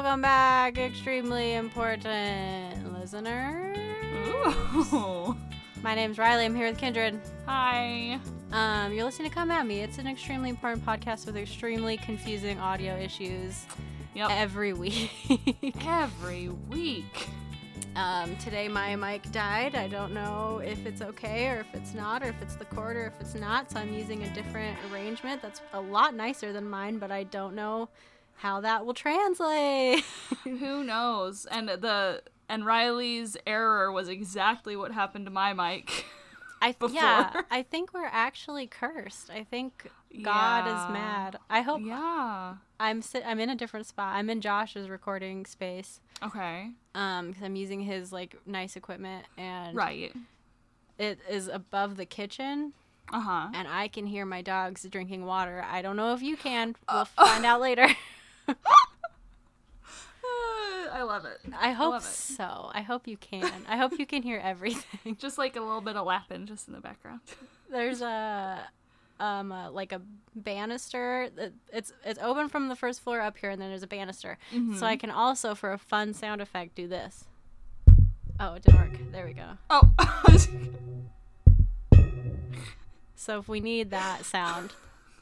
welcome back, extremely important listeners. Ooh. My name's Riley. I'm here with Kindred. Hi. Um, you're listening to Come At Me. It's an extremely important podcast with extremely confusing audio issues Yep. every week. Every week. um, today my mic died. I don't know if it's okay or if it's not, or if it's the cord or if it's not. So I'm using a different arrangement that's a lot nicer than mine, but I don't know how that will translate. Who knows? And the and Riley's error was exactly what happened to my mic. I before. yeah, I think we're actually cursed. I think God Yeah. is mad. I hope yeah. I'm sit- I'm in a different spot. I'm in Josh's recording space. Okay. Um, because I'm using his like nice equipment, and Right. it is above the kitchen, Uh huh. and I can hear my dogs drinking water. I don't know if you can. Uh, We'll find out later. I love it. I hope love it. so. I hope you can. I hope you can hear everything. Just like a little bit of lapping just in the background. There's a um uh, like a banister that it's it's open from the first floor up here and then there's a banister so i can also for a fun sound effect do this oh it didn't work there we go Oh. so if we need that sound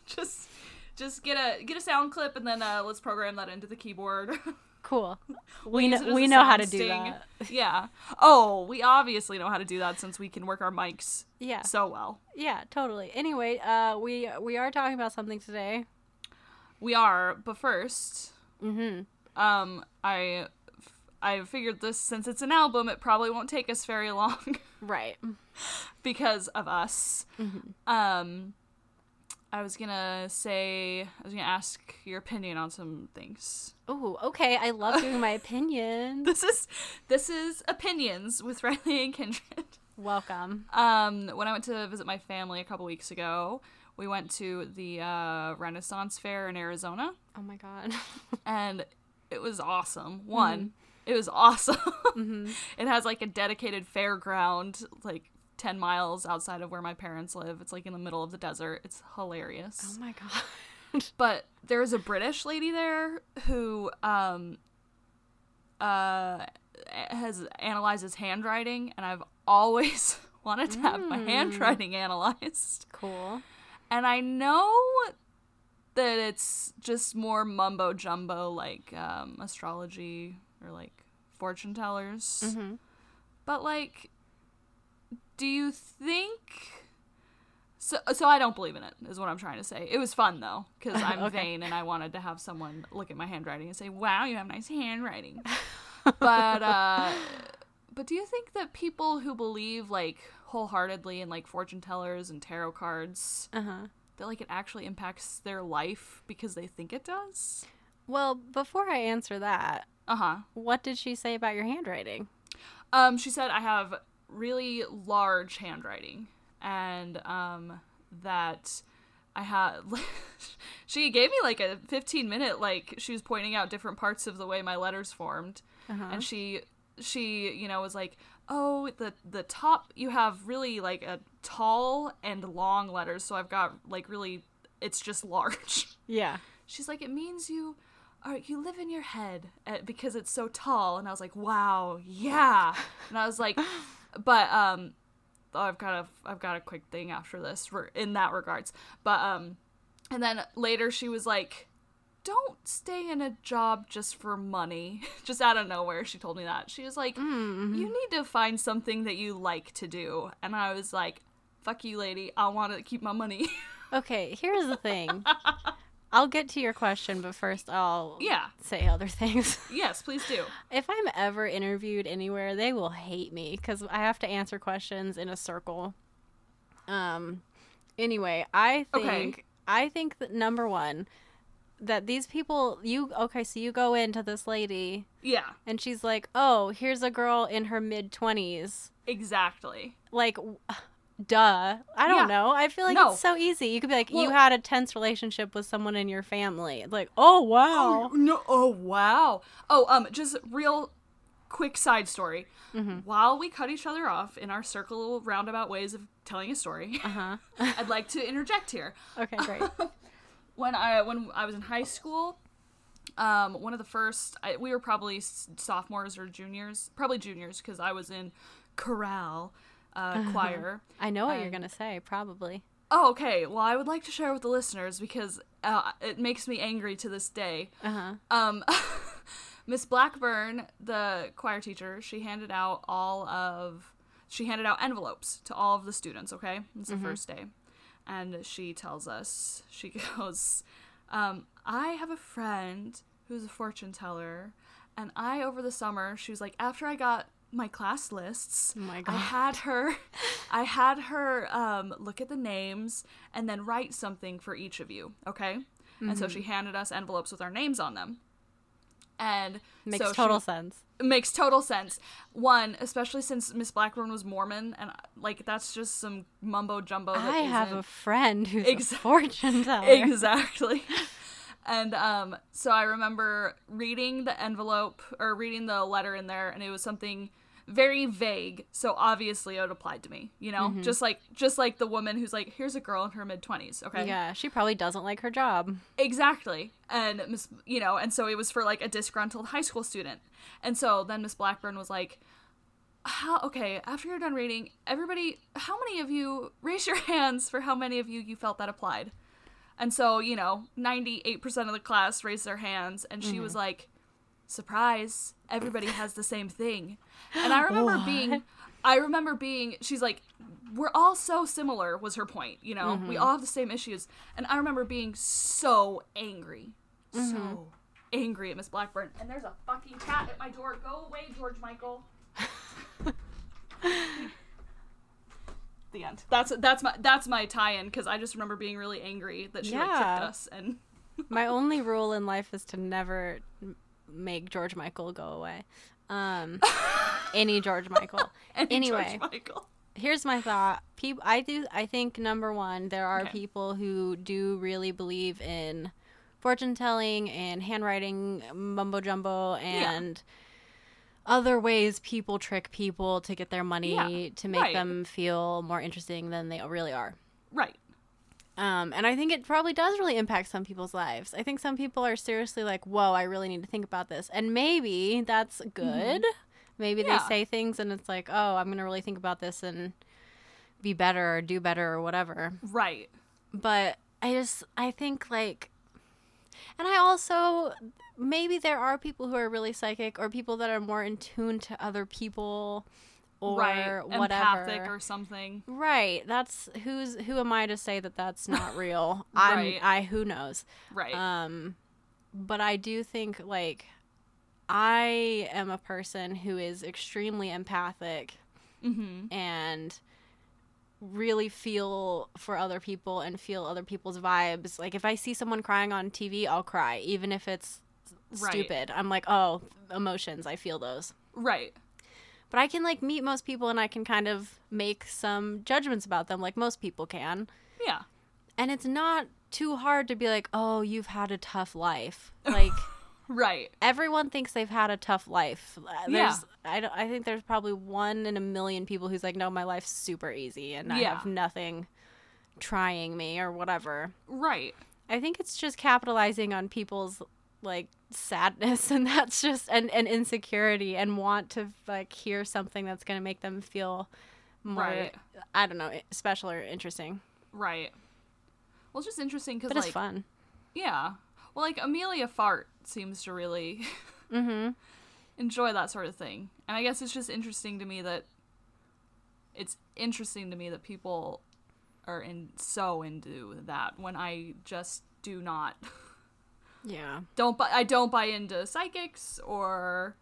just just get a get a sound clip and then uh, let's program that into the keyboard. cool We'll we use know we know how to do sting. that Yeah. Oh, we obviously know how to do that since we can work our mics yeah so well. yeah totally anyway uh we we are talking about something today We are, but first, mm-hmm um, I I figured this since it's an album, it probably won't take us very long right because of us. Mm-hmm. Um, I was gonna say I was gonna ask your opinion on some things. oh okay i love doing my opinion This is this is opinions with Riley and Kindred. welcome Um, when I went to visit my family a couple weeks ago, we went to the uh, Renaissance Fair in Arizona, oh my god and it was awesome. One, it was awesome. mm-hmm. it has like a dedicated fairground, like ten miles outside of where my parents live. It's like in the middle of the desert. It's hilarious. oh my god but there was a British lady there who um uh has analyzes handwriting and I've always wanted to have my Mm. handwriting analyzed. cool And I know that it's just more mumbo jumbo like um astrology or like fortune tellers. mm-hmm But like do you think so, so I don't believe in it is what I'm trying to say. It was fun though because I'm Okay. vain and I wanted to have someone look at my handwriting and say, "Wow, you have nice handwriting." but uh but do you think that people who believe like wholeheartedly in like fortune tellers and tarot cards uh-huh that like it actually impacts their life because they think it does? Well, before I answer that, Uh-huh. what did she say about your handwriting? Um, she said I have really large handwriting, and um, that I had. she gave me like a 15 minute like she was pointing out different parts of the way my letters formed, Uh-huh. and she she you know was like, oh the the top you have really like a tall and long letters, so I've got like really it's just large. Yeah. She's like, it means you are you live in your head uh, because it's so tall. And I was like, wow, yeah. And I was like, but um, I've got a I've got a quick thing after this for in that regards. But um, and then later she was like, don't stay in a job just for money. just out of nowhere, she told me that. She was like, Mm-hmm. you need to find something that you like to do. And I was like, fuck you, lady. I want to keep my money. Okay, here's the thing. I'll get to your question, but first I'll yeah. say other things. Yes, please do. if I'm ever interviewed anywhere, they will hate me because I have to answer questions in a circle. Um. Anyway, I Okay. think I think that number one, that these people you okay, so you go into this lady Yeah. and she's like, "Oh, here's a girl in her mid twenties. Exactly. Like, duh. I don't Yeah. know. I feel like No. it's so easy. You could be like, you had a tense relationship with someone in your family. Like, oh wow. no! Oh wow! Oh um, just real quick side story. Mm-hmm. While we cut each other off in our circle roundabout ways of telling a story, Uh huh. I'd like to interject here. okay, great. When I when I was in high school, Um, one of the first, I, we were probably sophomores or juniors, probably juniors because I was in chorale uh, choir. I know what you're gonna say, probably. Oh, okay. Well, I would like to share with the listeners because uh, it makes me angry to this day. Uh huh. Um, Miss Blackburn, the choir teacher, she handed out all of she handed out envelopes to all of the students. Okay, it's the first day, and she tells us she goes, um, "I have a friend who's a fortune teller, and I over the summer she was like after I got." My class lists. Oh my I had her, I had her um, look at the names and then write something for each of you. Okay, and so she handed us envelopes with our names on them. And Makes so she- total sense. makes total sense. One, especially since Miss Blackburn was Mormon, and like that's just some mumbo jumbo. I have a friend who's Ex- a fortune teller. exactly. And um, so I remember reading the envelope or reading the letter in there, and it was something very vague. So obviously it applied to me, you know, mm-hmm. just like just like the woman who's like, "Here's a girl in her mid twenties, okay." Yeah, she probably doesn't like her job. Exactly. And Miss, you know, and so it was for like a disgruntled high school student. And so then Miss Blackburn was like, how, okay, after you're done reading, everybody, how many of you, raise your hands for how many of you you felt that applied? And so, you know, 98% of the class raised their hands, and she was mm-hmm. like, surprise, everybody has the same thing. And I remember being, I remember being, she's like, we're all so similar, was her point, you know? We mm-hmm. all have the same issues. And I remember being so angry. So mm-hmm. angry at Miss Blackburn. And there's a fucking cat at my door. Go away, George Michael. the end. That's that's my that's my tie-in because I just remember being really angry that she like kicked us and My only rule in life is to never make George Michael go away. Um, any George Michael. any Anyway. George Michael. Here's my thought. People, I do. I think number one, there are Okay. people who do really believe in fortune telling and handwriting, mumbo jumbo, and other ways people trick people to get their money Yeah, to make right. them feel more interesting than they really are. Right. Um, and I think it probably does really impact some people's lives. I think some people are seriously like, whoa, I really need to think about this. And maybe that's good. Maybe Mm-hmm. Yeah. they say things and it's like, oh, I'm going to really think about this and be better or do better or whatever. Right. But I just, I think like, and I also, maybe there are people who are really psychic or people that are more in tune to other people or right. whatever. Empathic or something. Right. That's who's who am I to say that that's not real? I'm I who knows. Right. Um but I do think like I am a person who is extremely empathic mm-hmm. and really feel for other people and feel other people's vibes. Like if I see someone crying on TV, I'll cry even if it's Right. stupid. I'm like, "Oh, emotions, I feel those." Right. But I can like meet most people and I can kind of make some judgments about them like most people can. Yeah. And it's not too hard to be like, "Oh, you've had a tough life." Like Right. everyone thinks they've had a tough life. Uh, Yeah. I don't I think there's probably one in a million people who's like, "No, my life's super easy and I Yeah. have nothing trying me or whatever." Right. I think it's just capitalizing on people's like sadness and that's just and, and insecurity and want to like hear something that's going to make them feel more Right. I don't know, special or interesting. Right. Well, it's just interesting because like it's fun. yeah. Well, like Amelia Fart seems to really Mhm. enjoy that sort of thing. And I guess it's just interesting to me that it's interesting to me that people are in so into that when I just do not Yeah. don't buy I don't buy into psychics or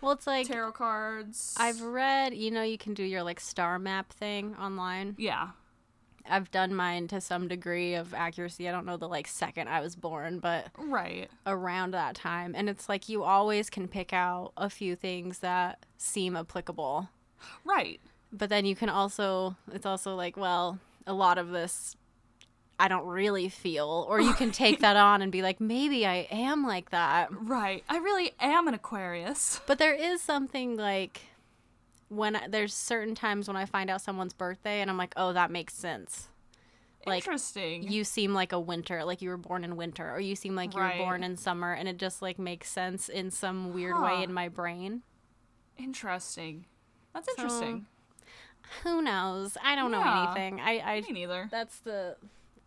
Well, it's like tarot cards. I've read, you know, you can do your like star map thing online. yeah. I've done mine to some degree of accuracy. I don't know the like second I was born, but Right. around that time. And it's like you always can pick out a few things that seem applicable. Right. But then you can also, it's also like, well, a lot of this I don't really feel. Or you can take that on and be like, maybe I am like that. Right. I really am an Aquarius. But there is something like when I- there's certain times when I find out someone's birthday and I'm like, oh, that makes sense. Like Interesting. you seem like a winter, like you were born in winter, or you seem like you Right. were born in summer, and it just like makes sense in some weird Huh. way in my brain. Interesting. That's So- interesting. Who knows? I don't know anything. I, I Me neither. that's the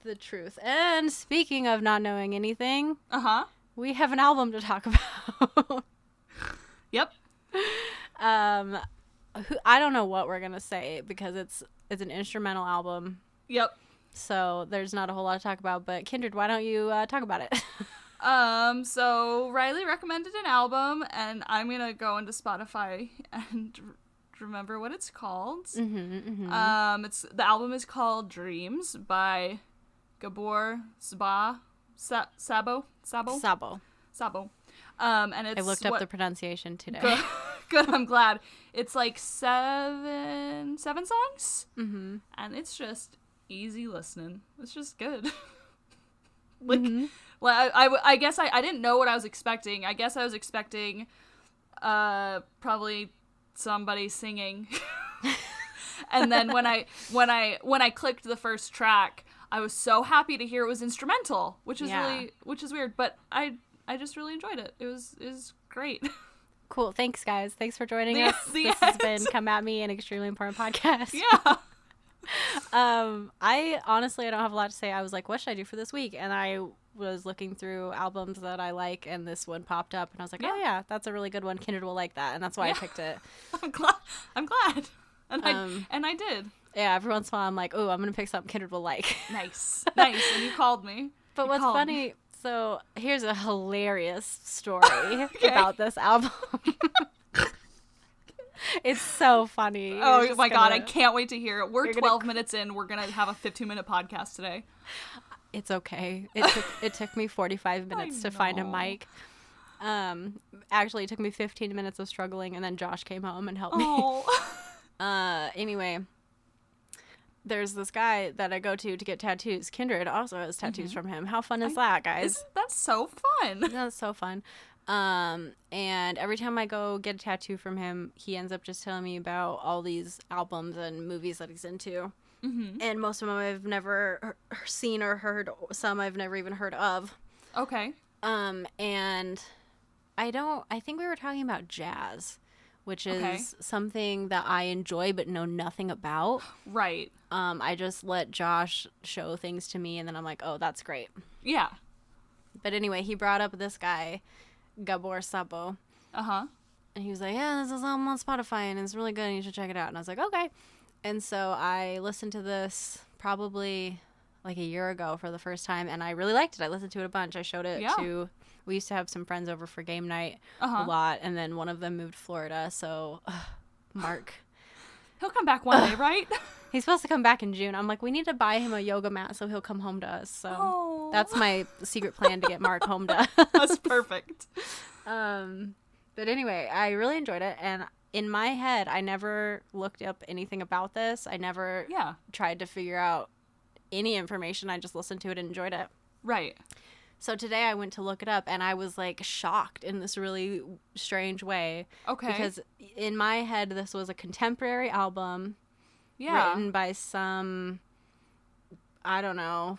the truth. And speaking of not knowing anything, Uh huh. we have an album to talk about. Yep. um, who, I don't know what we're gonna say because it's it's an instrumental album, Yep. so there's not a whole lot to talk about. But Kindred, why don't you uh, talk about it? Um, so Riley recommended an album, and I'm gonna go into Spotify and remember what it's called. mm-hmm, mm-hmm. Um, it's the album is called Dreams by Gabor Saba Sa- Szabo Szabo Szabo. Szabo. Um, and it's I looked up what- the pronunciation today. Good. Good. I'm glad. It's like seven seven songs, mm-hmm. and it's just easy listening. It's just good. like, Mhm. well, I guess I, I didn't know what I was expecting. I guess I was expecting, uh, probably somebody singing. and then when I when I when I clicked the first track, I was so happy to hear it was instrumental, which is Yeah. really which is weird, but I I just really enjoyed it. It was it was great. Cool. Thanks, guys. Thanks for joining The- us. the this has been Come At Me, an extremely important podcast. yeah. Um, I honestly, I don't have a lot to say. I was like, what should I do for this week? And I was looking through albums that I like, and this one popped up, and I was like, oh Yeah. yeah, that's a really good one. Kindred will like that, and that's why I picked it. I'm glad. I'm glad. And I Um, and I did. Yeah, every once in a while, I'm like, oh, I'm gonna pick something Kindred will like. Nice. Nice. And you called me. But You what's called me. funny, so here's a hilarious story about this album. it's so funny. Oh my god, I can't wait to hear it. We're you're gonna 12 minutes in. We're going to have a 15 minute podcast today. It's okay. It took it took me 45 minutes to find a mic. Um, actually, it took me 15 minutes of struggling, and then Josh came home and helped me. Oh. Uh, anyway, there's this guy that I go to to get tattoos. Kindred also has tattoos from him. How fun is that, guys? Isn't so fun? That's so fun. Um, and every time I go get a tattoo from him, he ends up just telling me about all these albums and movies that he's into. Mm-hmm. And most of them I've never seen or heard. Some I've never even heard of. Okay. Um, and I don't. I think we were talking about jazz, which is Okay. something that I enjoy but know nothing about. Right. Um, I just let Josh show things to me, and then I'm like, oh, that's great. Yeah. But anyway, he brought up this guy, Gabor Szabo, Uh huh. and he was like, yeah, this is on Spotify, and it's really good, and you should check it out. And I was like, okay. And so I listened to this probably like a year ago for the first time, and I really liked it. I listened to it a bunch. I showed it Yeah. to. We used to have some friends over for game night Uh a lot, and then one of them moved to Florida, so ugh, Mark. He'll come back one day, right? He's supposed to come back in June. I'm like, we need to buy him a yoga mat so he'll come home to us. So Oh. that's my secret plan to get Mark home to us. That's perfect. Um, but anyway, I really enjoyed it, and in my head, I never looked up anything about this. I never Yeah. tried to figure out any information. I just listened to it and enjoyed it. Right. So today I went to look it up, and I was like shocked in this really strange way Okay. because in my head, this was a contemporary album yeah. written by some I don't know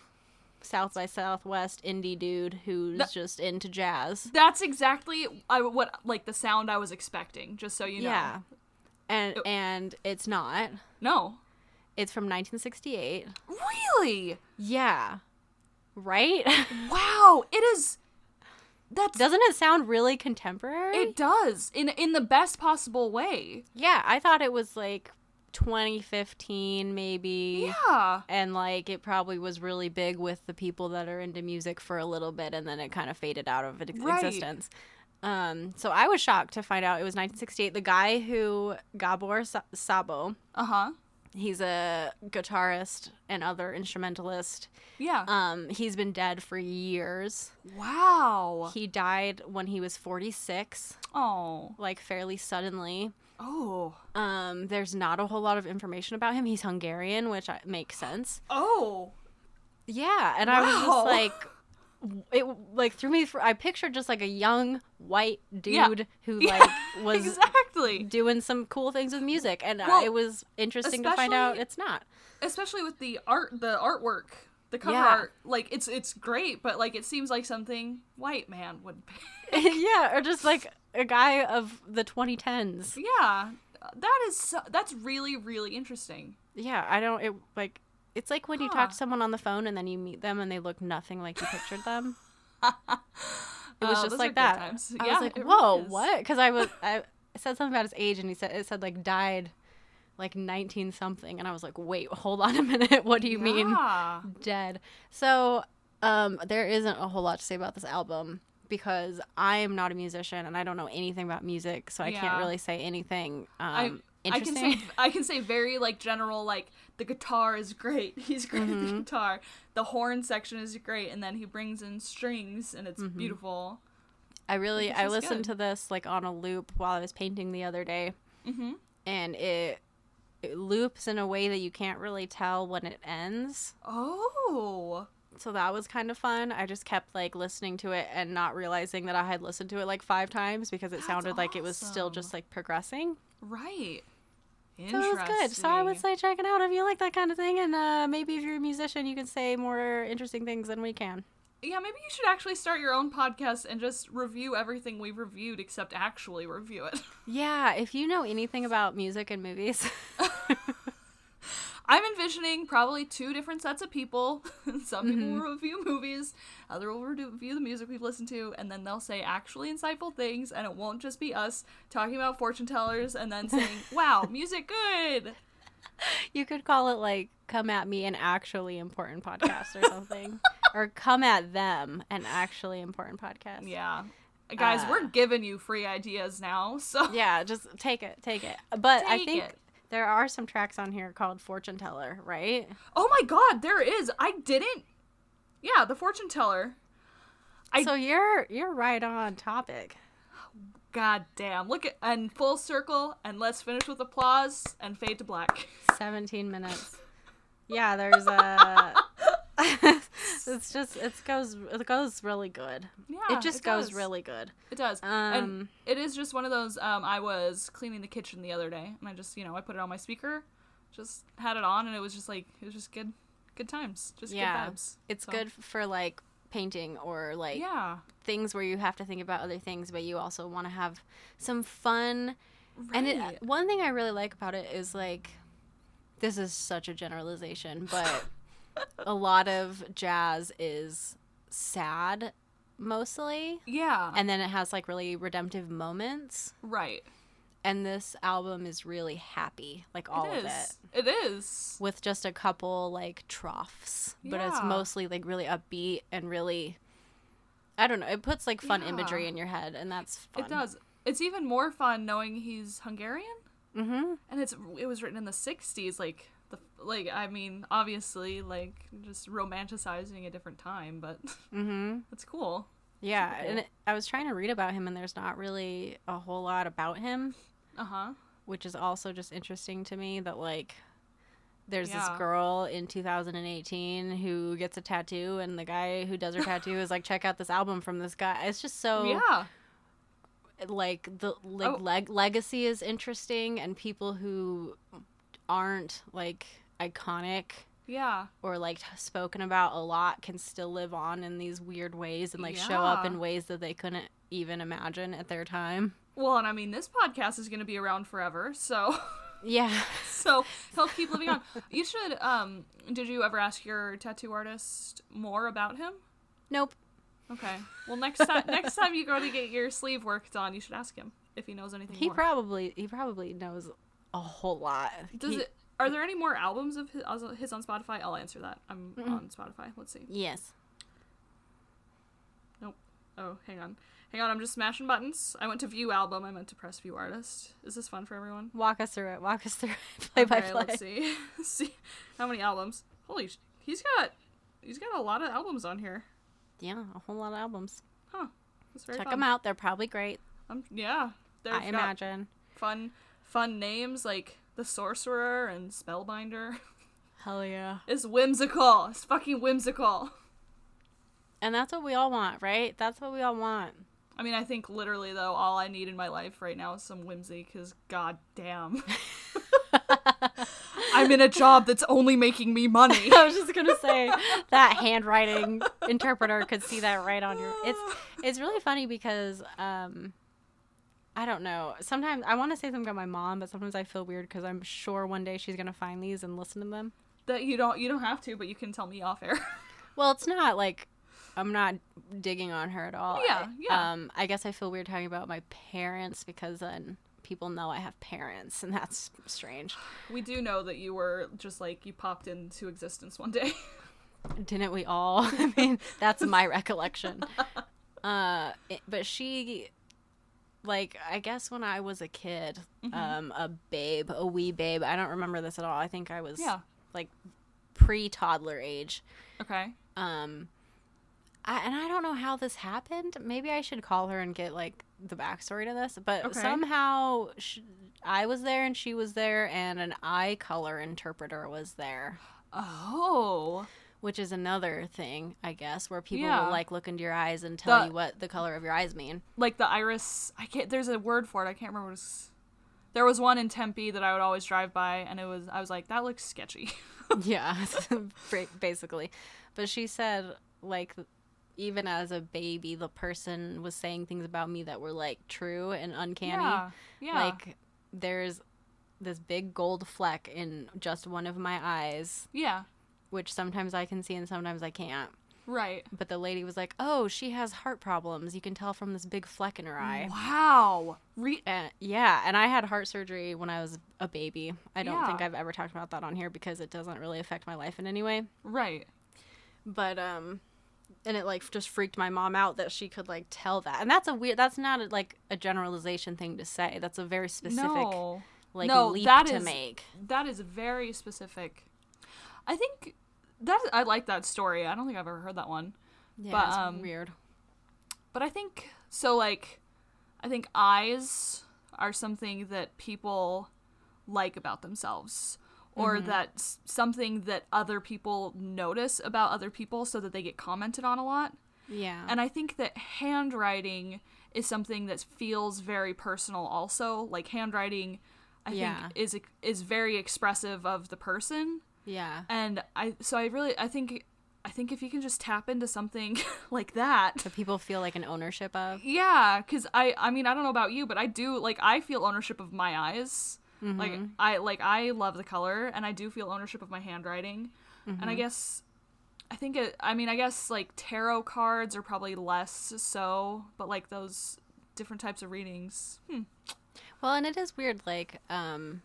South by Southwest indie dude who's That- just into jazz. That's exactly I, what like the sound I was expecting. Just so you know. Yeah. And It- and it's not. No. It's from 1968. Really? Yeah. Right? Wow. It is. That's. Doesn't it sound really contemporary? it does in in the best possible way. yeah, I thought it was like 2015 maybe. Yeah. And like it probably was really big with the people that are into music for a little bit and then it kind of faded out of ex- Right. existence. Um, so I was shocked to find out it was 1968. The guy who Gabor Sa- Szabo, Uh huh. He's a guitarist and other instrumentalist. Yeah. Um, he's been dead for years. wow. He died when he was 46, Oh. like fairly suddenly. Oh. Um, there's not a whole lot of information about him. He's Hungarian, which makes sense. Oh. Yeah, and I was just like, it like threw me. For, I pictured just like a young white Yeah. dude who Yeah, like was exactly. doing some cool things with music, and Well, it was interesting to find out it's not. Especially with the art, the artwork The cover Yeah. art, like it's it's great, but like it seems like something white man would. pick. yeah, or just like a guy of the 2010s. yeah, that is so, that's really really interesting. Yeah, I don't. It like it's like when you talk to someone on the phone and then you meet them and they look nothing like you pictured them. It was Oh, just like that. times. I Yeah, was like, "Whoa, really what?" Because I was I said something about his age and he said it said like died like 19 something and I was like, "Wait, hold on a minute. What do you mean dead?" So, um there isn't a whole lot to say about this album because I am not a musician and I don't know anything about music, so I can't really say anything I, um I can say I can say very like general like the guitar is great. He's great at Mm-hmm. the guitar. The horn section is great, and then he brings in strings, and it's Mm-hmm. beautiful. I really I listened good. to this like on a loop while I was painting the other day, Mm-hmm. and it, it loops in a way that you can't really tell when it ends. Oh, So that was kind of fun. I just kept like listening to it and not realizing that I had listened to it like five times because it That's sounded like it was still just like progressing. right. So it was good. So I would say check it out if you like that kind of thing, and uh, maybe if you're a musician, you can say more interesting things than we can. Yeah, maybe you should actually start your own podcast and just review everything we've reviewed, except actually review it. Yeah, if you know anything about music and movies, I'm envisioning probably two different sets of people. Some people Mm-hmm. will review movies, other will review the music we've listened to, and then they'll say actually insightful things, and it won't just be us talking about fortune tellers and then saying, "Wow, music good." You could call it like "Come at me, an actually important podcast" or something, or "Come at them, an actually important podcast." Yeah, guys, we're Uh. giving you free ideas now, so yeah, just take it, take it. But I think it. There are some tracks on here called "Fortune Teller," right? Oh my God, there is. I didn't. Yeah, the fortune teller. I- so you're you're right on topic. God damn. Look at and full circle and let's finish with applause and fade to black. Seventeen minutes. Yeah, there's a. it's just it goes it goes really good. Yeah, it just goes does. really good. It does. Um, and it is just one of those um I was cleaning the kitchen the other day and I just, you know, I put it on my speaker, just had it on and it was just like it was just good good times. Just Yeah. good vibes. It's So, good for like painting or like Yeah. things where you have to think about other things, but you also want to have some fun. And it, one thing I really like about it is like, this is such a generalization, but a lot of jazz is sad mostly. Yeah. And then it has like really redemptive moments. right. And this album is really happy, like all it of it. It is. With just a couple like troughs, but it's mostly like really upbeat and really, I don't know. It puts like fun Yeah. imagery in your head, and that's fun. It does. It's even more fun knowing he's Hungarian. Mm-hmm. and it's it was written in the 60s like the like i mean obviously like just romanticizing a different time but Mm-hmm. it's cool Yeah, cool. and it, I was trying to read about him, and there's not really a whole lot about him, uh-huh which is also just interesting to me. That like, there's Yeah. this girl in 2018 who gets a tattoo, and the guy who does her tattoo is like, check out this album from this guy. It's just so yeah like the like Oh. leg- legacy is interesting, and people who aren't like iconic yeah or like spoken about a lot can still live on in these weird ways and like show up in ways that they couldn't even imagine at their time. well and i mean this podcast is going to be around forever so Yeah. so he'll keep living on you should um did you ever ask your tattoo artist more about him Nope. okay well next time next time you go to get your sleeve work done you should ask him if he knows anything He more probably he probably knows a whole lot. does He- it are there any more albums of his, his on spotify i'll answer that i'm on spotify let's see Yes. Nope. Oh, hang on. Hang on, I'm just smashing buttons. I went to view album, I meant to press view artist. Is this fun for everyone? Walk us through it. Walk us through it. Play by play. let's see. see how many albums. Holy sh- he's got he's got a lot of albums on here. Yeah, a whole lot of albums. Huh. Check fun. them out. They're probably great. Um, yeah. I imagine. fun fun names like The Sorcerer and Spellbinder. Hell yeah. It's whimsical. It's fucking whimsical. And that's what we all want, right? That's what we all want. I mean, I think literally though, all I need in my life right now is some whimsy. Cause god damn, I I'm in a job that's only making me money. I was just gonna say that handwriting interpreter could see that right on your. It's it's really funny because um, I don't know. Sometimes I want to say something about my mom, but sometimes I feel weird because I'm sure one day she's gonna find these and listen to them. that you don't you don't have to, but you can tell me off air. Well, it's not like I'm not digging on her at all. Yeah, I, yeah. Um, I guess I feel weird talking about my parents because then people know I have parents, and that's strange. we do know that you were just like you popped into existence one day. Didn't we all? I mean, that's my recollection. Uh, it- but she, like, I guess when I was a kid, Mm-hmm. um, a babe, a wee babe. I don't remember this at all. I think I was Yeah. like pre-toddler age. Okay. Um, I, and I don't know how this happened. Maybe I should call her and get like the backstory to this. But Okay. somehow sh- I was there and she was there, and an eye color interpreter was there, Oh. Which is another thing, I guess, where people Yeah. will like look into your eyes and tell The- you what the color of your eyes mean. Like the iris I can't there's a word for it, I can't remember what it's there was one in Tempe that I would always drive by and it was I was like, that looks sketchy. yeah, basically. But she said like even as a baby, the person was saying things about me that were like true and uncanny. Yeah. Yeah. Like there's this big gold fleck in just one of my eyes, yeah. Which sometimes I can see and sometimes I can't. Right. But the lady was like, "Oh, she has heart problems. You can tell from this big fleck in her eye." Wow. Re- yeah, and I had heart surgery when I was a baby. I don't Yeah. think I've ever talked about that on here because it doesn't really affect my life in any way. right. But um and it like just freaked my mom out that she could like tell that. And that's a weird that's not a, like a generalization thing to say. That's a very specific No. like No, leap that to is- make. That is very specific. I think that I like that story. I don't think I've ever heard that one. Yeah, But, it's um, weird. But I think so like I think eyes are something that people like about themselves or Mm-hmm. that's something that other people notice about other people so that they get commented on a lot. Yeah. And I think that handwriting is something that feels very personal also. Like handwriting I Yeah. think is is very expressive of the person yeah. and I so I really I think I think if you can just tap into something like that That people feel like an ownership of. yeah, because I I mean I don't know about you, but I do like I feel ownership of my eyes. Like I like I love the color, and I do feel ownership of my handwriting. And I guess I think it. I mean I guess like tarot cards are probably less so, but like those different types of readings. Hmm. Well, and it is weird like um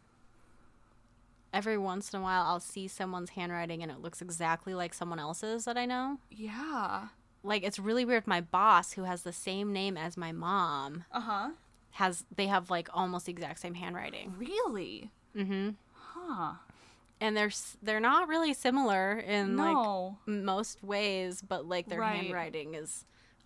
every once in a while I'll see someone's handwriting and it looks exactly like someone else's that I know. Yeah. Like it's really weird my boss who has the same name as my mom Uh huh. has they have like almost the exact same handwriting. Really? Mm Mhm. Huh. And they're they're not really similar in like most ways, but like their Right. handwriting is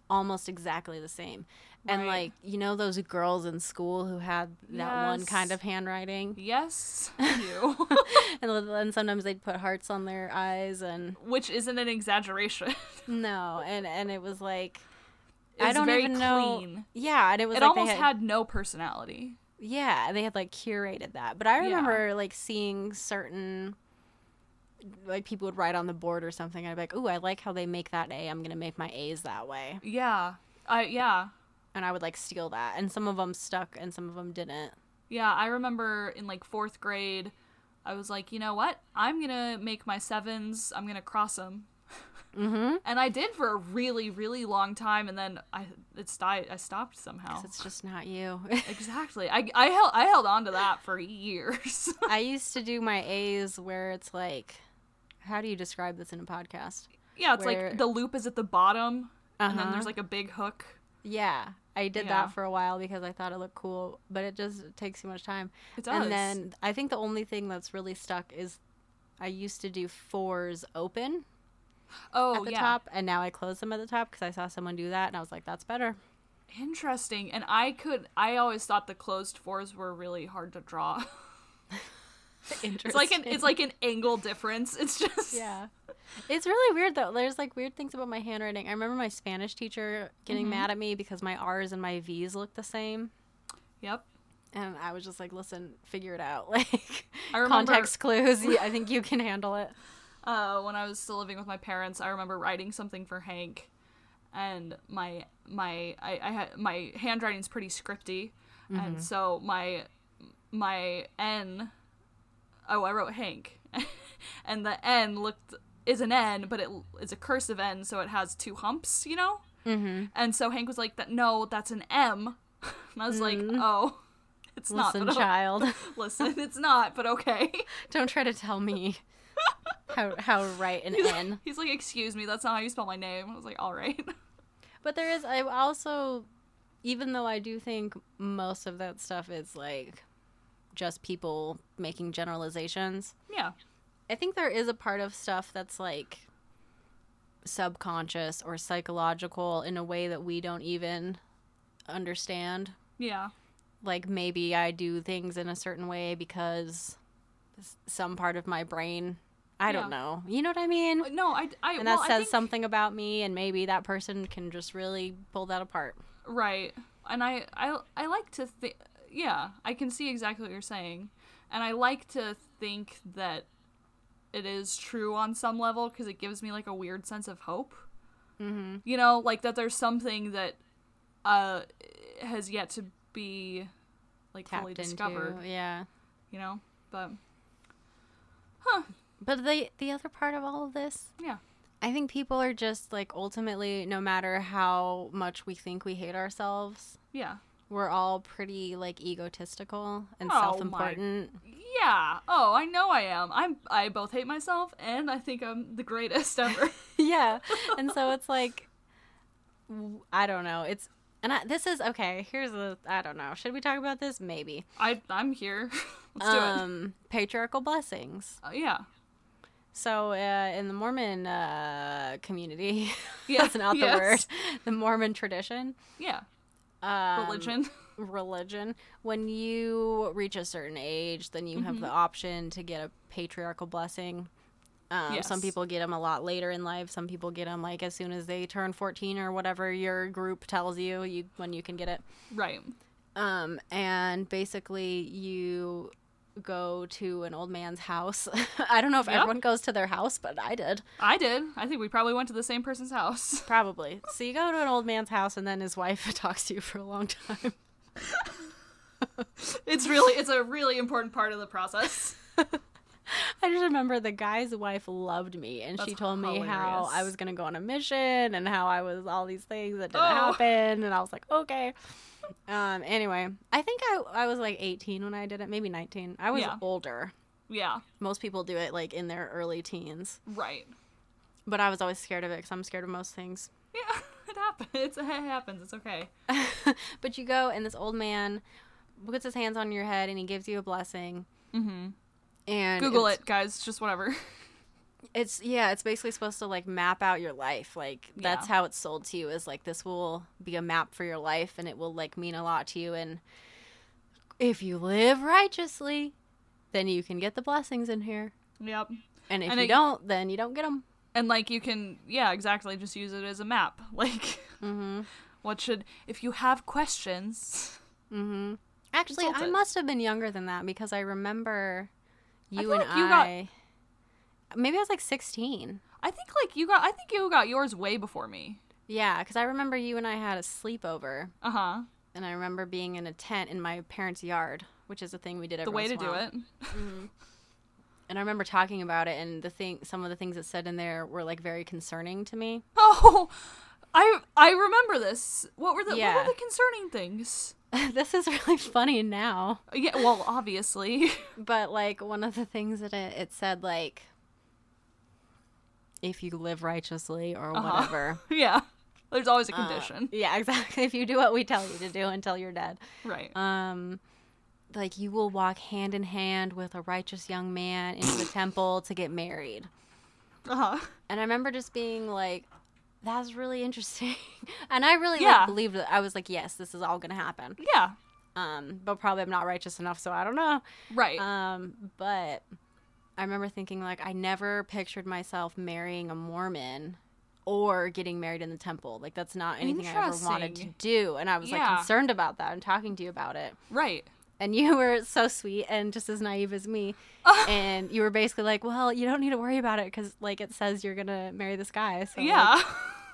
almost exactly the same. And Right. like you know those girls in school who had that one kind of handwriting, yes, you. and then sometimes they'd put hearts on their eyes, and Which isn't an exaggeration. no, and and it was like It I don't very even know. clean. Yeah, and it was It like they almost had, had no personality. yeah, they had like curated that. But I Yeah. remember like seeing certain like people would write on the board or something. I'd be like, "Ooh, I like how they make that A. I'm gonna make my A's that way." Yeah. I yeah. And I would like steal that. And some of them stuck and some of them didn't. Yeah, I remember in like 4th grade I was like, "You know what? I'm going to make my sevens. I'm going to cross them." Mm-hmm. And I did for a really really long time and then I it's died I stopped somehow. It's just not you. Exactly. I I held I held on to that for years. I used to do my A's where it's like, how do you describe this in a podcast? yeah, it's Where- like the loop is at the bottom and then Uh-huh. there's like a big hook. Yeah, I did Yeah. that for a while because I thought it looked cool, but it just takes too much time. It does. And then I think the only thing that's really stuck is I used to do fours open oh, at the yeah. top, and now I close them at the top because I saw someone do that, and I was like, that's better. Interesting. And I could I always thought the closed fours were really hard to draw. Interesting. It's like an it's like an angle difference. It's just yeah. It's really weird though. There's like weird things about my handwriting. I remember my Spanish teacher getting Mm-hmm. mad at me because my R's and my V's look the same. Yep. And I was just like, listen, figure it out. Like, remember- context clues. I think you can handle it. uh, when I was still living with my parents, I remember writing something for Hank, and my my I, I had my handwriting's pretty scripty, and so my my N, oh I wrote Hank, and the N looked is an N, but it is a cursive N, so it has two humps, you know. Mm-hmm. And so Hank was like, "That no, that's an M," and I was like, "Oh." It's not. Listen, but child, Listen, it's not, but okay. don't try to tell me how how to write an N. He's like, "Excuse me, that's not how you spell my name." I was like, "All right." But there is, I also, even though I do think most of that stuff is like just people making generalizations, yeah. I think there is a part of stuff that's like subconscious or psychological in a way that we don't even understand. Yeah. Like maybe I do things in a certain way because some part of my brain, I Yeah. don't know. You know what I mean? Uh, no, I, I And well, that I says think- something about me, and maybe that person can just really pull that apart. Right. And I, I, I like to think, yeah, I can see exactly what you're saying. And I like to think that it is true on some level because it gives me like a weird sense of hope. Mm-hmm. You know, like that there's something that uh has yet to be like fully discovered, into, yeah. you know? But huh. But the the other part of all of this, yeah. I think people are just like ultimately, no matter how much we think we hate ourselves, Yeah. We're all pretty like egotistical and Oh self-important. Yeah. Oh, I know I am. I'm I both hate myself and I think I'm the greatest ever. yeah, and so it's like, I don't know. It's and I, this is okay. Here's a I don't know. Should we talk about this? Maybe. I I'm here. Let's do it. Um, patriarchal blessings. Uh, yeah. So uh, in the Mormon uh, community, Yeah, that's not the yes. word. The Mormon tradition. Yeah. Um, Religion. religion. When you reach a certain age, then you have Mm-hmm. the option to get a patriarchal blessing. Um, Some people get them a lot later in life. Some people get them like as soon as they turn 14 or whatever your group tells you, you when you can get it. right. Um, and basically you go to an old man's house. I don't know if Yep. everyone goes to their house, but I did. I did. I think we probably went to the same person's house. Probably. So you go to an old man's house and then his wife talks to you for a long time. It's really it's a really important part of the process. I just remember the guy's wife loved me, and she That's told me how I was gonna go on a mission and how I was all these things that didn't Oh. happen, and I was like, okay. Um. Anyway, I think I I was like 18 when I did it, maybe 19. I was Yeah. older. Yeah. Most people do it like in their early teens, Right. but I was always scared of it because I'm scared of most things. Yeah. It happens. It's, it happens. It's okay. but you go, and this old man puts his hands on your head, and he gives you a blessing. Mm-hmm. And Google it's- it, guys. Just whatever. It's yeah, it's basically supposed to like map out your life. Like that's Yeah. how it's sold to you is like this will be a map for your life and it will like mean a lot to you and if you live righteously, then you can get the blessings in here. Yep. And if And you it- don't, then you don't get them. And like you can, yeah, exactly. Just use it as a map. Like, Mhm. what should if you have questions? Mhm. Actually, I it. must have been younger than that because I remember you feel and like you got- I Maybe I was like 16. I think like you got. I think you got yours way before me. Yeah, cuz I remember you and I had a sleepover Uh huh. and I remember being in a tent in my parents' yard, which is a thing we did every The way to do it. And I remember talking about it, and the thing, some of the things that said in there were like very concerning to me. Oh, I I remember this. What were the Yeah. what were the concerning things? this is really funny now, Yeah, well, obviously. but like one of the things that it, it said, like, if you live righteously or Uh-huh. whatever. yeah. There's always a Uh, condition. yeah, exactly. If you do what we tell you to do until you're dead, right. um, like you will walk hand in hand with a righteous young man into the temple to get married. Uh-huh. And I remember just being like, that's really interesting. and I really Yeah. like believed it. I was like, yes, this is all going to happen. Yeah. Um, but probably I'm not righteous enough, so I don't know. Right. Um, but I remember thinking like I never pictured myself marrying a Mormon or getting married in the temple. Like that's not anything I ever wanted to do. And I was Yeah. like concerned about that and talking to you about it. right. and you were so sweet and just as naive as me. and you were basically like, "Well, you don't need to worry about it because like it says you're gonna marry this guy." So like- yeah.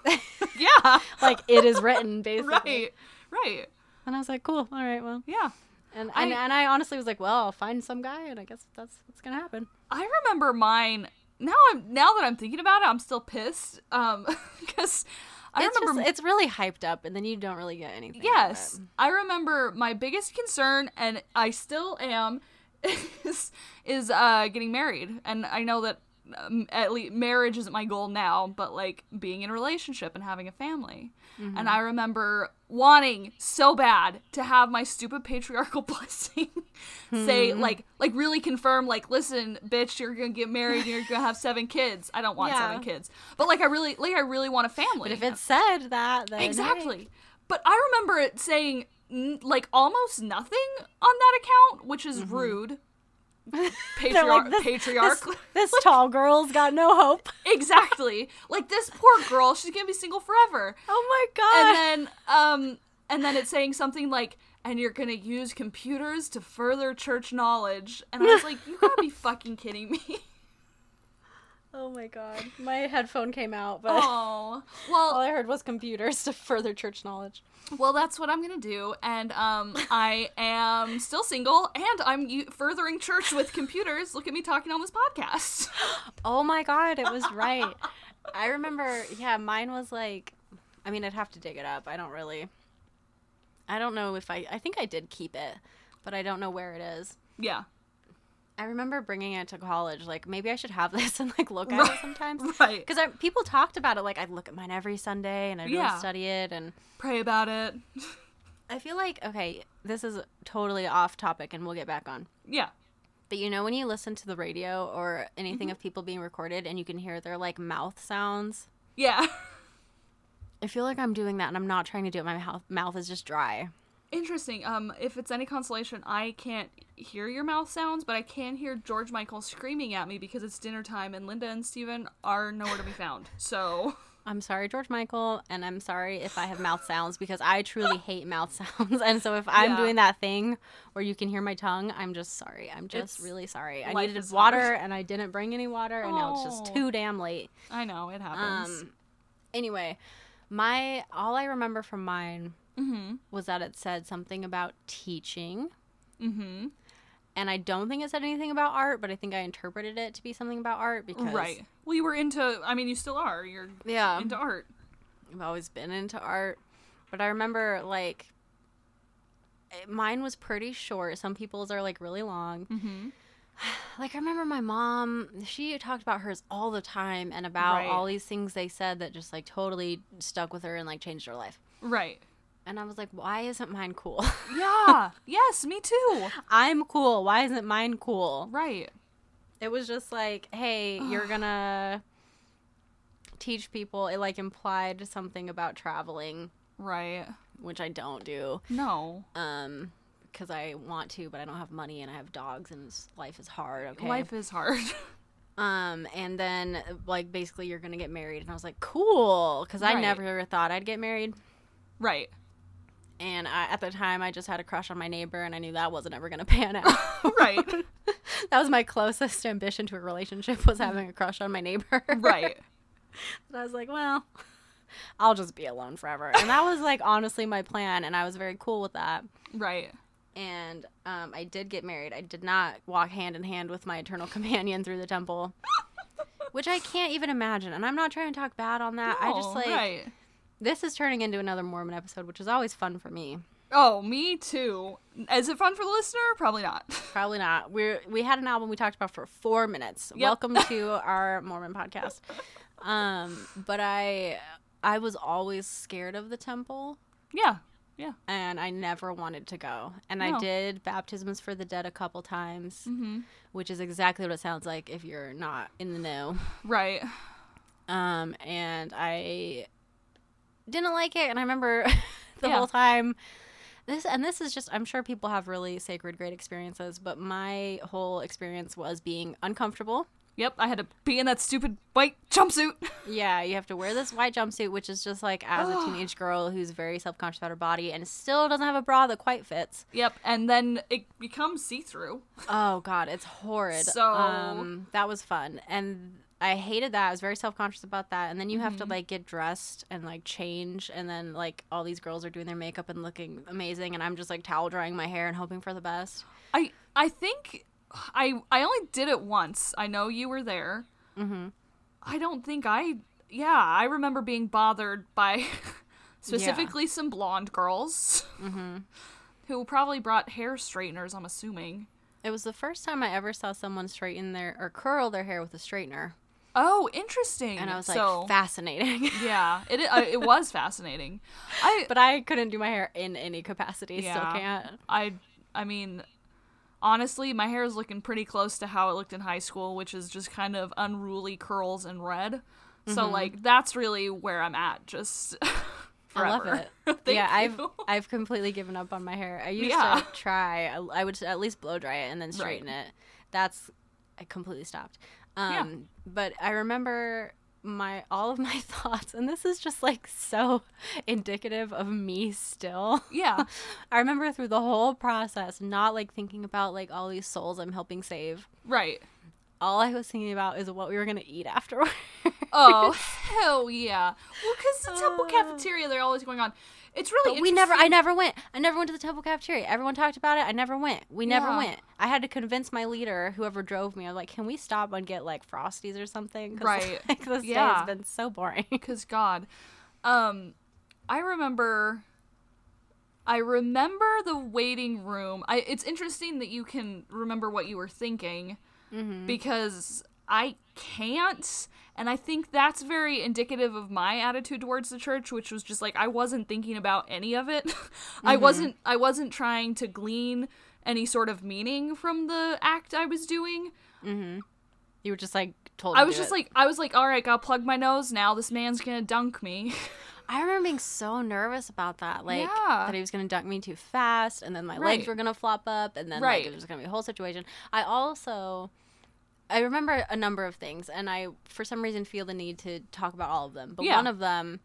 yeah. like, it is written basically. right. Right. And I was like, "Cool, all right, well." Yeah. And I- and, and I honestly was like, "Well, I'll find some guy, and I guess that's what's gonna happen." I remember mine. Now I'm now that I'm thinking about it, I'm still pissed. Um, because I it's remember. just, it's really hyped up, and then you don't really get anything. yes. I remember my biggest concern, and I still am, is is uh getting married, and I know that. Um, at least marriage isn't my goal now, but like being in a relationship and having a family. Mm-hmm. And I remember wanting so bad to have my stupid patriarchal blessing say hmm. like like really confirm like listen bitch you're gonna get married and you're gonna have seven kids. I don't want Yeah. seven kids. But like i really like i really want a family. But if it said that, then hey. exactly but i remember it saying n- like almost nothing on that account which is mm-hmm. rude Patriarch like, this, patriarch This, this tall girl's got no hope. exactly like this poor girl she's gonna be single forever Oh my god. and then um and then it's saying something like and you're gonna use computers to further church knowledge and i was like you gotta be fucking kidding me oh my god. My headphone came out, but oh all I heard was computers to further church knowledge. well that's what i'm gonna do and um i am still single and i'm u- furthering church with computers look at me talking on this podcast Oh my god, it was right. I remember, yeah, mine was like I mean, I'd have to dig it up. I don't really I don't know if I I think I did keep it, but I don't know where it is. yeah I remember bringing it to college. Like maybe I should have this and like look at it sometimes. right Because people talked about it. Like I'd look at mine every Sunday and I'd really study it. And pray about it I feel like okay, this is totally off topic, and we'll get back on. yeah But you know when you listen to the radio or anything mm-hmm. of people being recorded and you can hear their like mouth sounds. yeah I feel like I'm doing that and I'm not trying to do it. My mouth mouth is just dry. Interesting. Um, if it's any consolation, I can't hear your mouth sounds, but I can hear George Michael screaming at me because it's dinner time and Linda and Steven are nowhere to be found. So I'm sorry, George Michael, and I'm sorry if I have mouth sounds because I truly hate mouth sounds. And so if I'm Yeah. doing that thing where you can hear my tongue, I'm just sorry. I'm just It's- really sorry. I needed water hard. and I didn't bring any water, and now it's just Oh. too damn late. I know it happens. Um, anyway, my all I remember from mine mm-hmm. was that it said something about teaching, Mm-hmm. and I don't think it said anything about art, but I think I interpreted it to be something about art because Right. Well, you were into. I mean, you still are. You're yeah, into art. I've always been into art, but I remember like mine was pretty short. Some people's are like really long. Mm-hmm. Like I remember my mom, she talked about hers all the time and about Right. all these things they said that just like totally stuck with her and like changed her life. Right. And I was like, why isn't mine cool? Yeah. yes, me too. I'm cool. Why isn't mine cool? Right. It was just like, hey, you're gonna teach people. It like implied something about traveling, Right. which I don't do. No. Um, because I want to, but I don't have money and I have dogs and life is hard. Okay. Life is hard. Um, and then like basically you're gonna get married, and I was like, cool, because I Right. never thought I'd get married. right. And I, at the time, I just had a crush on my neighbor, and I knew that wasn't ever gonna pan out. Right. that was my closest ambition to a relationship was having a crush on my neighbor. right. And I was like, well, I'll just be alone forever. And that was like honestly my plan, and I was very cool with that. Right. And um, I did get married. I did not walk hand in hand with my eternal companion through the temple, which I can't even imagine. And I'm not trying to talk bad on that. I just like Right. This is turning into another Mormon episode, which is always fun for me. Oh, me too. Is it fun for the listener? Probably not. Probably not. We're we had an album we talked about for four minutes. Yep. Welcome to our Mormon podcast. Um, but I I was always scared of the temple. Yeah. Yeah. and I never wanted to go. And I did baptisms for the dead a couple times, Mm-hmm. which is exactly what it sounds like if you're not in the know. Right. Um, and I didn't like it, and I remember the Yeah. whole time. This and this is just I'm sure people have really sacred great experiences, but my whole experience was being uncomfortable Yep, I had to be in that stupid white jumpsuit. Yeah, you have to wear this white jumpsuit, which is just like as a teenage girl who's very self conscious about her body and still doesn't have a bra that quite fits. yep, and then it becomes see through. Oh god, it's horrid. So- um, that was fun, and I hated that. I was very self conscious about that. And then you have Mm-hmm. to like get dressed and like change, and then like all these girls are doing their makeup and looking amazing, and I'm just like towel drying my hair and hoping for the best. I I think I I only did it once. I know you were there. Mm-hmm. I don't think I. Yeah, I remember being bothered by specifically some blonde girls Mm-hmm. who probably brought hair straighteners. I'm assuming. It was the first time I ever saw someone straighten their or curl their hair with a straightener, Oh, interesting. and I was like, so, fascinating. yeah, it it was fascinating. I but I couldn't do my hair in any capacity. Still can't. I I mean honestly, my hair is looking pretty close to how it looked in high school, which is just kind of unruly curls and red. So Mm-hmm. like that's really where I'm at. Just I love forever. it. Thank yeah, I've. I've completely given up on my hair. I used Yeah. to try. I, I would at least blow dry it and then straighten it. That's I completely stopped. Um, Yeah. but I remember my all of my thoughts, and this is just like so indicative of me still. yeah. I remember through the whole process, not like thinking about like all these souls I'm helping save. Right. All I was thinking about is what we were gonna eat afterwards. Oh hell yeah! Well, because the temple Uh. cafeteria, they're always going on. It's really But we never, I never went. I never went to the temple cafeteria. Everyone talked about it. I never went. We never Yeah. went. I had to convince my leader, whoever drove me. I'm like, "Can we stop and get like frosties or something?" Right. Like, this day Yeah. has been so boring. Cause God, um, I remember. I remember the waiting room. I. It's interesting that you can remember what you were thinking, because I can't, and I think that's very indicative of my attitude towards the church, which was just like I wasn't thinking about any of it. I wasn't. I wasn't trying to glean any sort of meaning from the act I was doing. Mm-hmm. You were just like told. I to was just it. like, I was like, all right, gotta plug my nose now. This man's gonna dunk me. I remember being so nervous about that. Like Yeah. that he was gonna dunk me too fast, and then my Right. legs were gonna flop up, and then Right. like it was gonna be a whole situation. I also. I remember a number of things, and I, for some reason, feel the need to talk about all of them. But Yeah. one of them,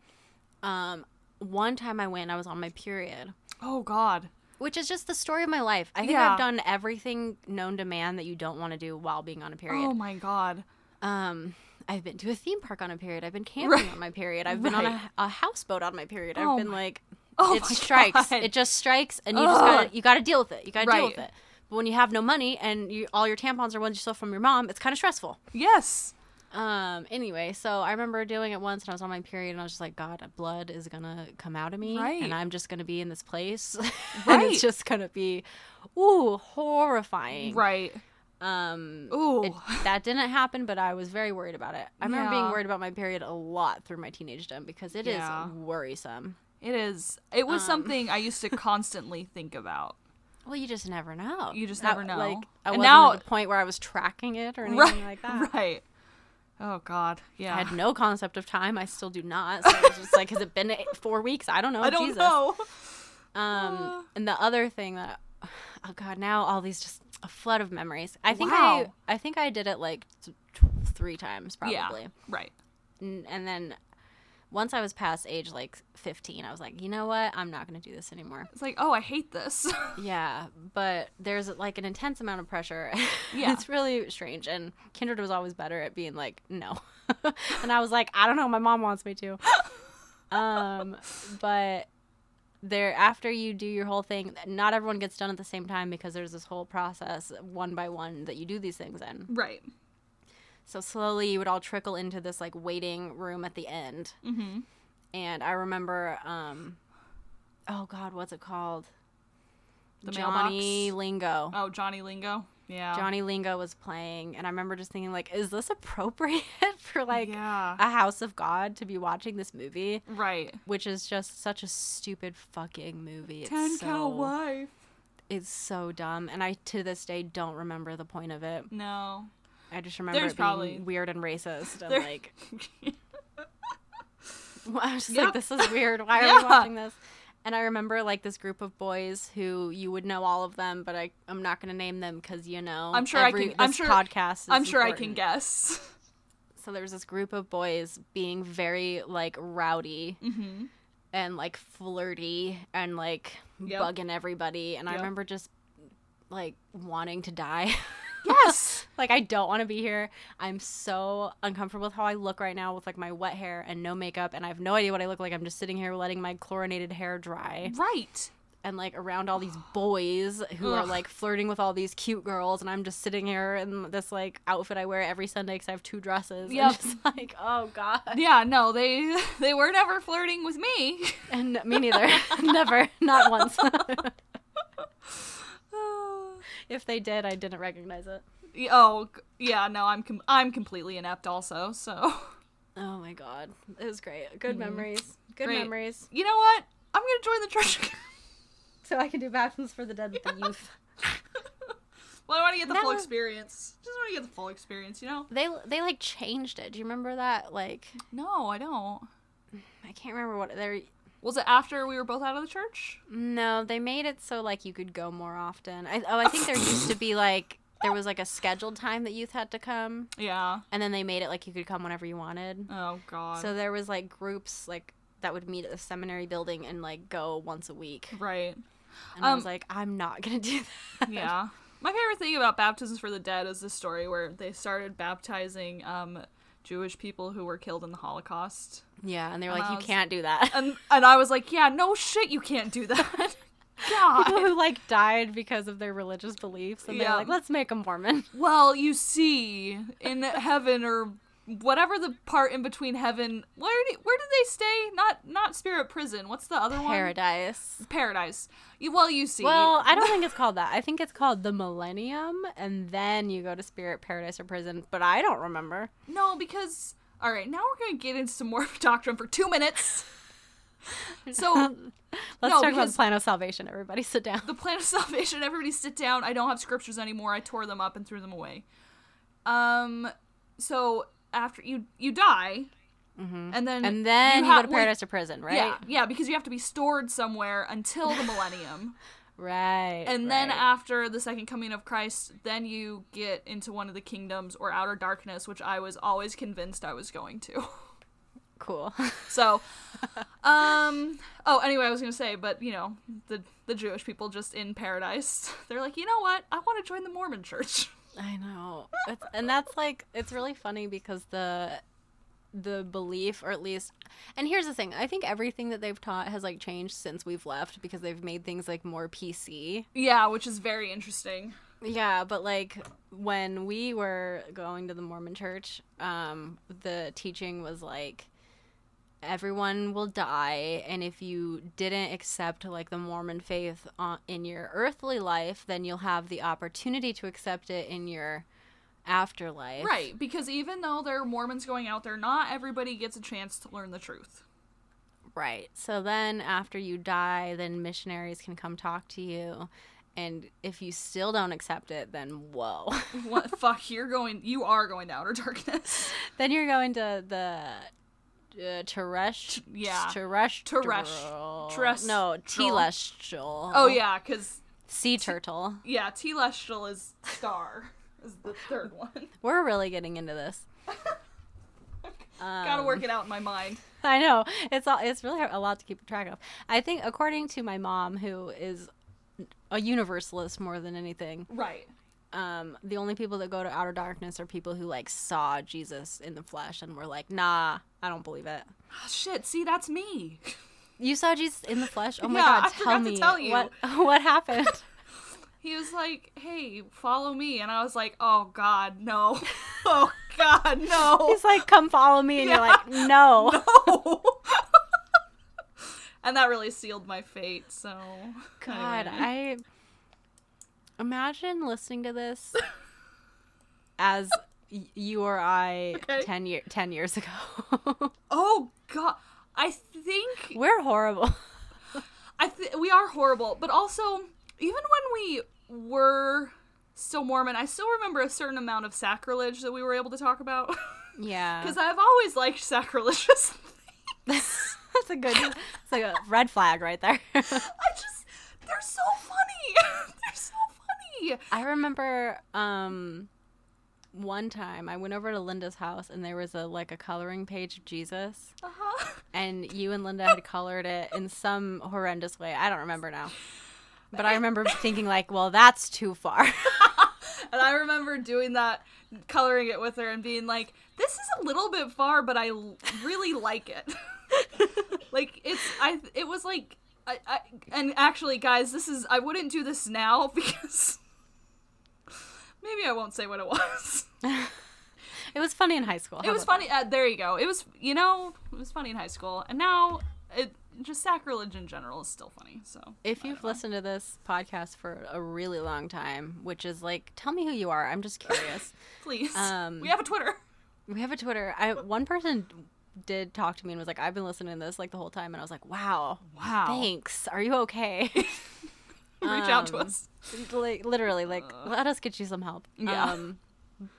um, one time I went, I was on my period, oh God. which is just the story of my life. I think Yeah. I've done everything known to man that you don't want to do while being on a period. Oh my God. Um, I've been to a theme park on a period. I've been camping Right. on my period. I've been on a, a houseboat on my period. I've Oh been my- like, Oh it my strikes. God. It just strikes, and you just gotta you gotta deal with it. You gotta deal with it. But when you have no money and you all your tampons are ones you stole from your mom, it's kind of stressful. Yes. Um. Anyway, so I remember doing it once, and I was on my period, and I was just like, God, blood is gonna come out of me, Right. and I'm just gonna be in this place, and it's just gonna be, ooh, horrifying. Right. Um. Ooh. it- that didn't happen, but I was very worried about it. I remember being worried about my period a lot through my teenage teenagedom because it is Yeah. worrisome. It is. It was Um. something I used to constantly think about. Well, you just never know. You just never know. Like I And wasn't now- at the point where I was tracking it or anything Right. like that. Right. Oh God. Yeah. I had no concept of time. I still do not. So I was just like, has it been eight- four weeks? I don't know. I don't Jesus. know. Um, Uh. and the other thing that, oh god, now all these just a flood of memories. I think Wow. I, I think I did it like th- three times probably, Yeah. Right. N- and then once I was past age like fifteen, I was like, you know what, I'm not gonna do this anymore. It's like, oh, I hate this. Yeah, but there's like an intense amount of pressure. Yeah. it's really strange. And Kindred was always better at being like, no, and I was like, I don't know, my mom wants me to. um, but there after you do your whole thing not everyone gets done at the same time because there's this whole process one by one that you do these things in right. So slowly you would all trickle into this like waiting room at the end Mm-hmm. and i remember um oh god what's it called The johnny mailbox? lingo Oh, Johnny Lingo. Yeah. johnny lingo was playing and i remember just thinking like is this appropriate for like yeah. a house of god to be watching this movie right. which is just such a stupid fucking movie it's Ten so, cow wife. It's so dumb, and I to this day don't remember the point of it. No. I just remember There's it being probably- weird and racist, and There- like I was just Yep. like, "This is weird. Why are we watching this?" And I remember like this group of boys who you would know all of them, but I I'm not gonna name them because you know I'm sure I every- can- I'm sure- podcast. Is I'm sure I can guess. So there was this group of boys being very like rowdy Mm-hmm. and like flirty and like Yep. bugging everybody, and I remember just like wanting to die. Yes. Like I don't want to be here. I'm so uncomfortable with how I look right now with like my wet hair and no makeup and I have no idea what I look like. I'm just sitting here letting my chlorinated hair dry right. and like around all these boys who are like flirting with all these cute girls and I'm just sitting here in this like outfit I wear every Sunday cuz I have two dresses. Just like, oh god. Yeah, no, they they were never flirting with me. And me neither. Never. Not once. if they did, I didn't recognize it. Oh, yeah, no, I'm com- I'm completely inept also. So, Oh my god. It was great. Good mm-hmm. memories. Good Great. memories. you know what? I'm gonna join the church. So I can do baptisms for the dead with the youth. well, I want to get the full experience. Just want to get the full experience, you know? They they like changed it. Do you remember that? Like No, I don't. I can't remember what they Was it after we were both out of the church? No, they made it so like you could go more often. I oh, I think there used to be like there was like a scheduled time that youth had to come Yeah. and then they made it like you could come whenever you wanted. Oh God. So there was like groups like that would meet at the seminary building and like go once a week. right. And I Um, was like, I'm not gonna do that. Yeah. My favorite thing about baptisms for the dead is this story where they started baptizing um, Jewish people who were killed in the Holocaust. Yeah, and they were And like, I you can't do that. And and I was like, yeah, no shit, you can't do that. People who like died because of their religious beliefs, and Yeah. they're like, let's make them Mormon. Well, you see, in heaven or whatever the part in between heaven, where do, where did they stay? Not not spirit prison. What's the other one? Paradise. Paradise. You, well, you see. Well, I don't think it's called that. I think it's called the Millennium, and then you go to Spirit Paradise or prison. But I don't remember. no, because all right, now we're gonna get into some more doctrine for two minutes. So Let's No, talk about the plan of salvation. Everybody, sit down. the plan of salvation. Everybody sit down. I don't have scriptures anymore. I tore them up and threw them away. Um, so after you you die, and then And then you, ha- go to well, Paradise or prison, right? Yeah, yeah, because you have to be stored somewhere until the millennium. Right. And then right. after the second coming of Christ, then you get into one of the kingdoms or outer darkness, which I was always convinced I was going to. Cool. So, um, oh, anyway, I was gonna say, but you know, the the Jewish people just in paradise, they're like, you know what? I want to join the Mormon Church. I know. It's, and that's like it's really funny because the the belief or at least and here's the thing. I think everything that they've taught has like changed since we've left because they've made things like more PC. Yeah, which is very interesting. Yeah, but like when we were going to the Mormon church, um the teaching was like everyone will die and if you didn't accept like the mormon faith on, in your earthly life then you'll have the opportunity to accept it in your afterlife Right, because even though there are Mormons going out there, not everybody gets a chance to learn the truth. right so then after you die then missionaries can come talk to you and if you still don't accept it then whoa What fuck? You're going. You are going to outer darkness. then you're going to the uh, terrestrial yeah. terrestrial Teresh- terrestrial. no telestial Oh yeah, because sea turtle yeah, Telestial is star is the third one. we're really getting into this Gotta Um, work it out in my mind. I know it's all, it's really a lot to keep track of. I think according to my mom, who is a universalist more than anything, Right. Um, the only people that go to outer darkness are people who like saw Jesus in the flesh and were like, "Nah, I don't believe it." Ah, shit. See, that's me. You saw Jesus in the flesh? Oh my Yeah, god, I tell me tell you. what what happened. He was like, "Hey, follow me," and I was like, "Oh God, no! Oh God, no! He's like, "Come follow me," and you're like, "No." no!" and that really sealed my fate. So, God, anyway. Imagine listening to this as y- you or I Okay. 10 year 10 years ago. oh God, I think We're horrible. I th- we are horrible, but also even when we were still Mormon, I still remember a certain amount of sacrilege that we were able to talk about Yeah. because I've always liked sacrilegious. That's a good. It's like a red flag right there. I just they're so funny. they're so I remember um one time I went over to Linda's house and there was a like a coloring page of Jesus Uh-huh. and you and Linda had colored it in some horrendous way. I don't remember now. But I remember thinking like, well, that's too far. And I remember doing that, coloring it with her, and being like, "This is a little bit far, but I l- really like it." like it's, I, it was like, I, I, and actually, guys, this is, I wouldn't do this now because maybe I won't say what it was. it was funny in high school. It was funny. Uh, there you go. It was, you know, it was funny in high school, and now it just sacrilege in general is still funny. So? If you've listened to this podcast for a really long time, which is like, tell me who you are. I'm just curious. please, Um, we have a Twitter. we have a Twitter. I one person did talk to me and was like, I've been listening to this like the whole time, and I was like, wow, Wow. thanks. Are you okay? Reach out to Um, us. like literally like let us get you some help Yeah. um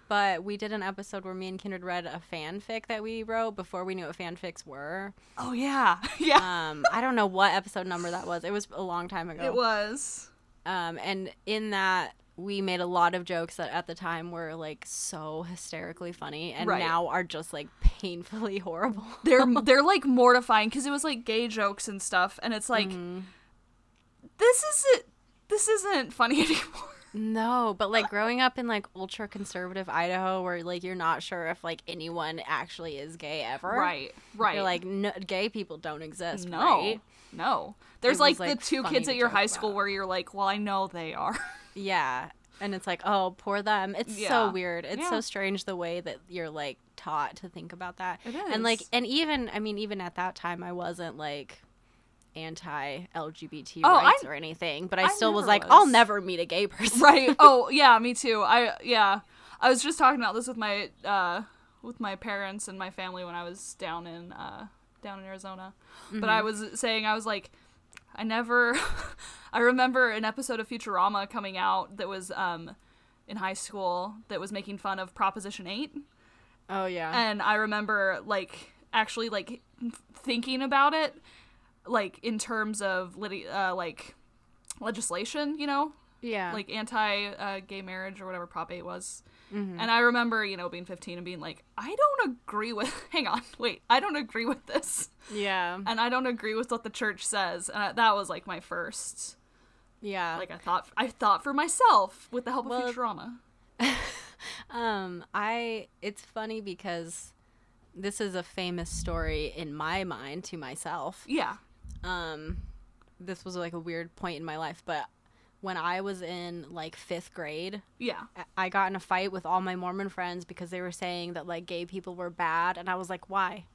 but we did an episode where me and kindred read a fanfic that we wrote before we knew what fanfics were Oh yeah, yeah. um i don't know what episode number that was it was a long time ago It was. um and in that we made a lot of jokes that at the time were like so hysterically funny and Right. now are just like painfully horrible They're they're like mortifying because it was like gay jokes and stuff, and it's like Mm-hmm. this isn't this isn't funny anymore. No, but like growing up in like ultra conservative Idaho, where like you're not sure if like anyone actually is gay ever. Right, right. You're like, no, gay people don't exist. no, Right? no. There's was, like, like, the two kids at your high school about. where you're like, well, I know they are. Yeah. And it's like, oh, poor them. It's Yeah. so weird. It's Yeah. so strange the way that you're like taught to think about that. It And like, and even, I mean, even at that time, I wasn't like anti LGBT Oh, I- rights or anything, but I, I still was like, was. I'll never meet a gay person. right. Oh yeah, me too. I yeah. I was just talking about this with my uh with my parents and my family when I was down in uh down in Arizona. But I was saying I was like I never I remember an episode of Futurama coming out that was um in high school that was making fun of Proposition 8 Oh, yeah. and I remember like actually like thinking about it like in terms of lit- uh, like legislation, you know, yeah. like anti uh, gay marriage or whatever Prop 8 was. Mm-hmm. And I remember, you know, being 15 and being like, I don't agree with, hang on, wait, I don't agree with this. yeah. And I don't agree with what the church says. And I, that was like my first, Yeah. like I thought, I thought for myself with the help Well, of Futurama. Um, I it's funny because this is a famous story in my mind to myself. Yeah. Um, this was like a weird point in my life, but when I was in like fifth grade, Yeah. I- got in a fight with all my Mormon friends because they were saying that like gay people were bad, and I was like, why?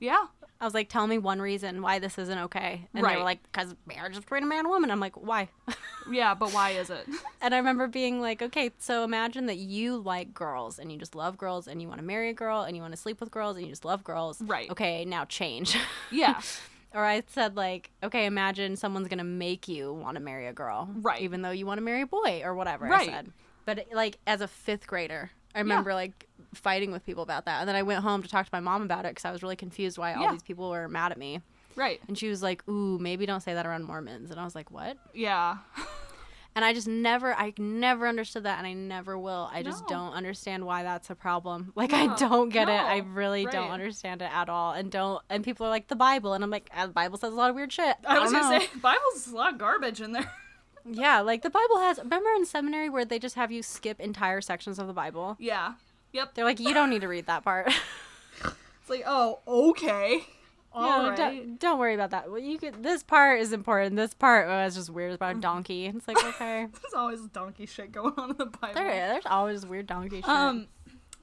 Yeah. I was like, tell me one reason why this isn't okay. And they were like, because marriage is between a man and a woman. I'm like, why? Yeah. But why is it? And I remember being like, okay, so imagine that you like girls and you just love girls and you want to marry a girl and you want to sleep with girls and you just love girls. Right. Okay, now change. Yeah. or I said, like, okay, imagine someone's to make you want to marry a girl. Right. Even though you want to marry a boy or whatever Right. I said. But like, as a fifth grader, I remember like fighting with people about that. And then I went home to talk to my mom about it because I was really confused why all Yeah. these people were mad at me. Right. And she was like, ooh, maybe don't say that around Mormons. And I was like, what? Yeah. And I just never, I never understood that, and I never will. I just No. don't understand why that's a problem. Like, I don't get it. I no, really don't understand it at all. And don't. And people are like the Bible, and I'm like, "Ah, the Bible says a lot of weird shit. I, I was gonna know. say Bible's a lot of garbage in there. yeah, like the Bible has. Remember in seminary where they just have you skip entire sections of the Bible? yeah. Yep. They're like, you don't need to read that part. It's like, oh, okay. All right. don't, don't worry about that. Well, you could. This part is important. This part oh, is just weird. About a donkey. It's like okay, There's always donkey shit going on in the Bible. there, there's always weird donkey shit. Um,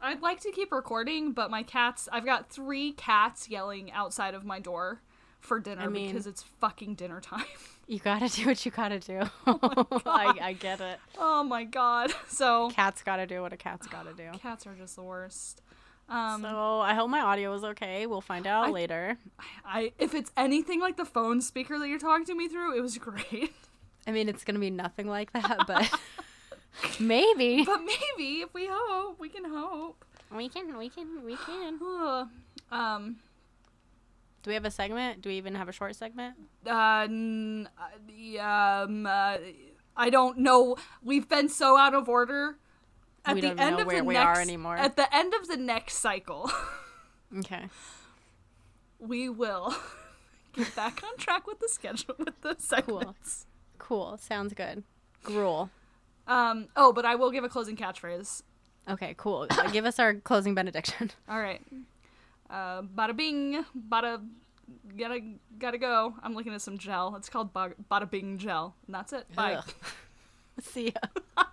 I'd like to keep recording, but my cats. I've got three cats yelling outside of my door for dinner I mean- because it's fucking dinner time. you gotta do what you gotta do. Oh I, I get it. oh my god. So Cat's gotta do what a cat's gotta do. cats are just the worst. Um, So I hope my audio is okay. We'll find out I- later. I if it's anything like the phone speaker that you're talking to me through, it was great. I mean, it's gonna be nothing like that, but maybe but maybe if we hope, we can hope. we can. We can. We can. Um. Do we have a segment? Do we even have a short segment? Uh, n- uh, the, um, uh, I don't know. We've been so out of order. At We the don't end know of where the we next, are anymore. At the end of the next cycle, Okay. we will get back on track with the schedule with the segments. Cool. Sounds good. Gruel. Um. Oh, but I will give a closing catchphrase. Okay, cool. Uh, Give us our closing benediction. All right. Uh, bada bing, bada, gotta gotta go. I'm looking at some gel. It's called bada bing gel, and that's it. Bye. Ugh. See ya.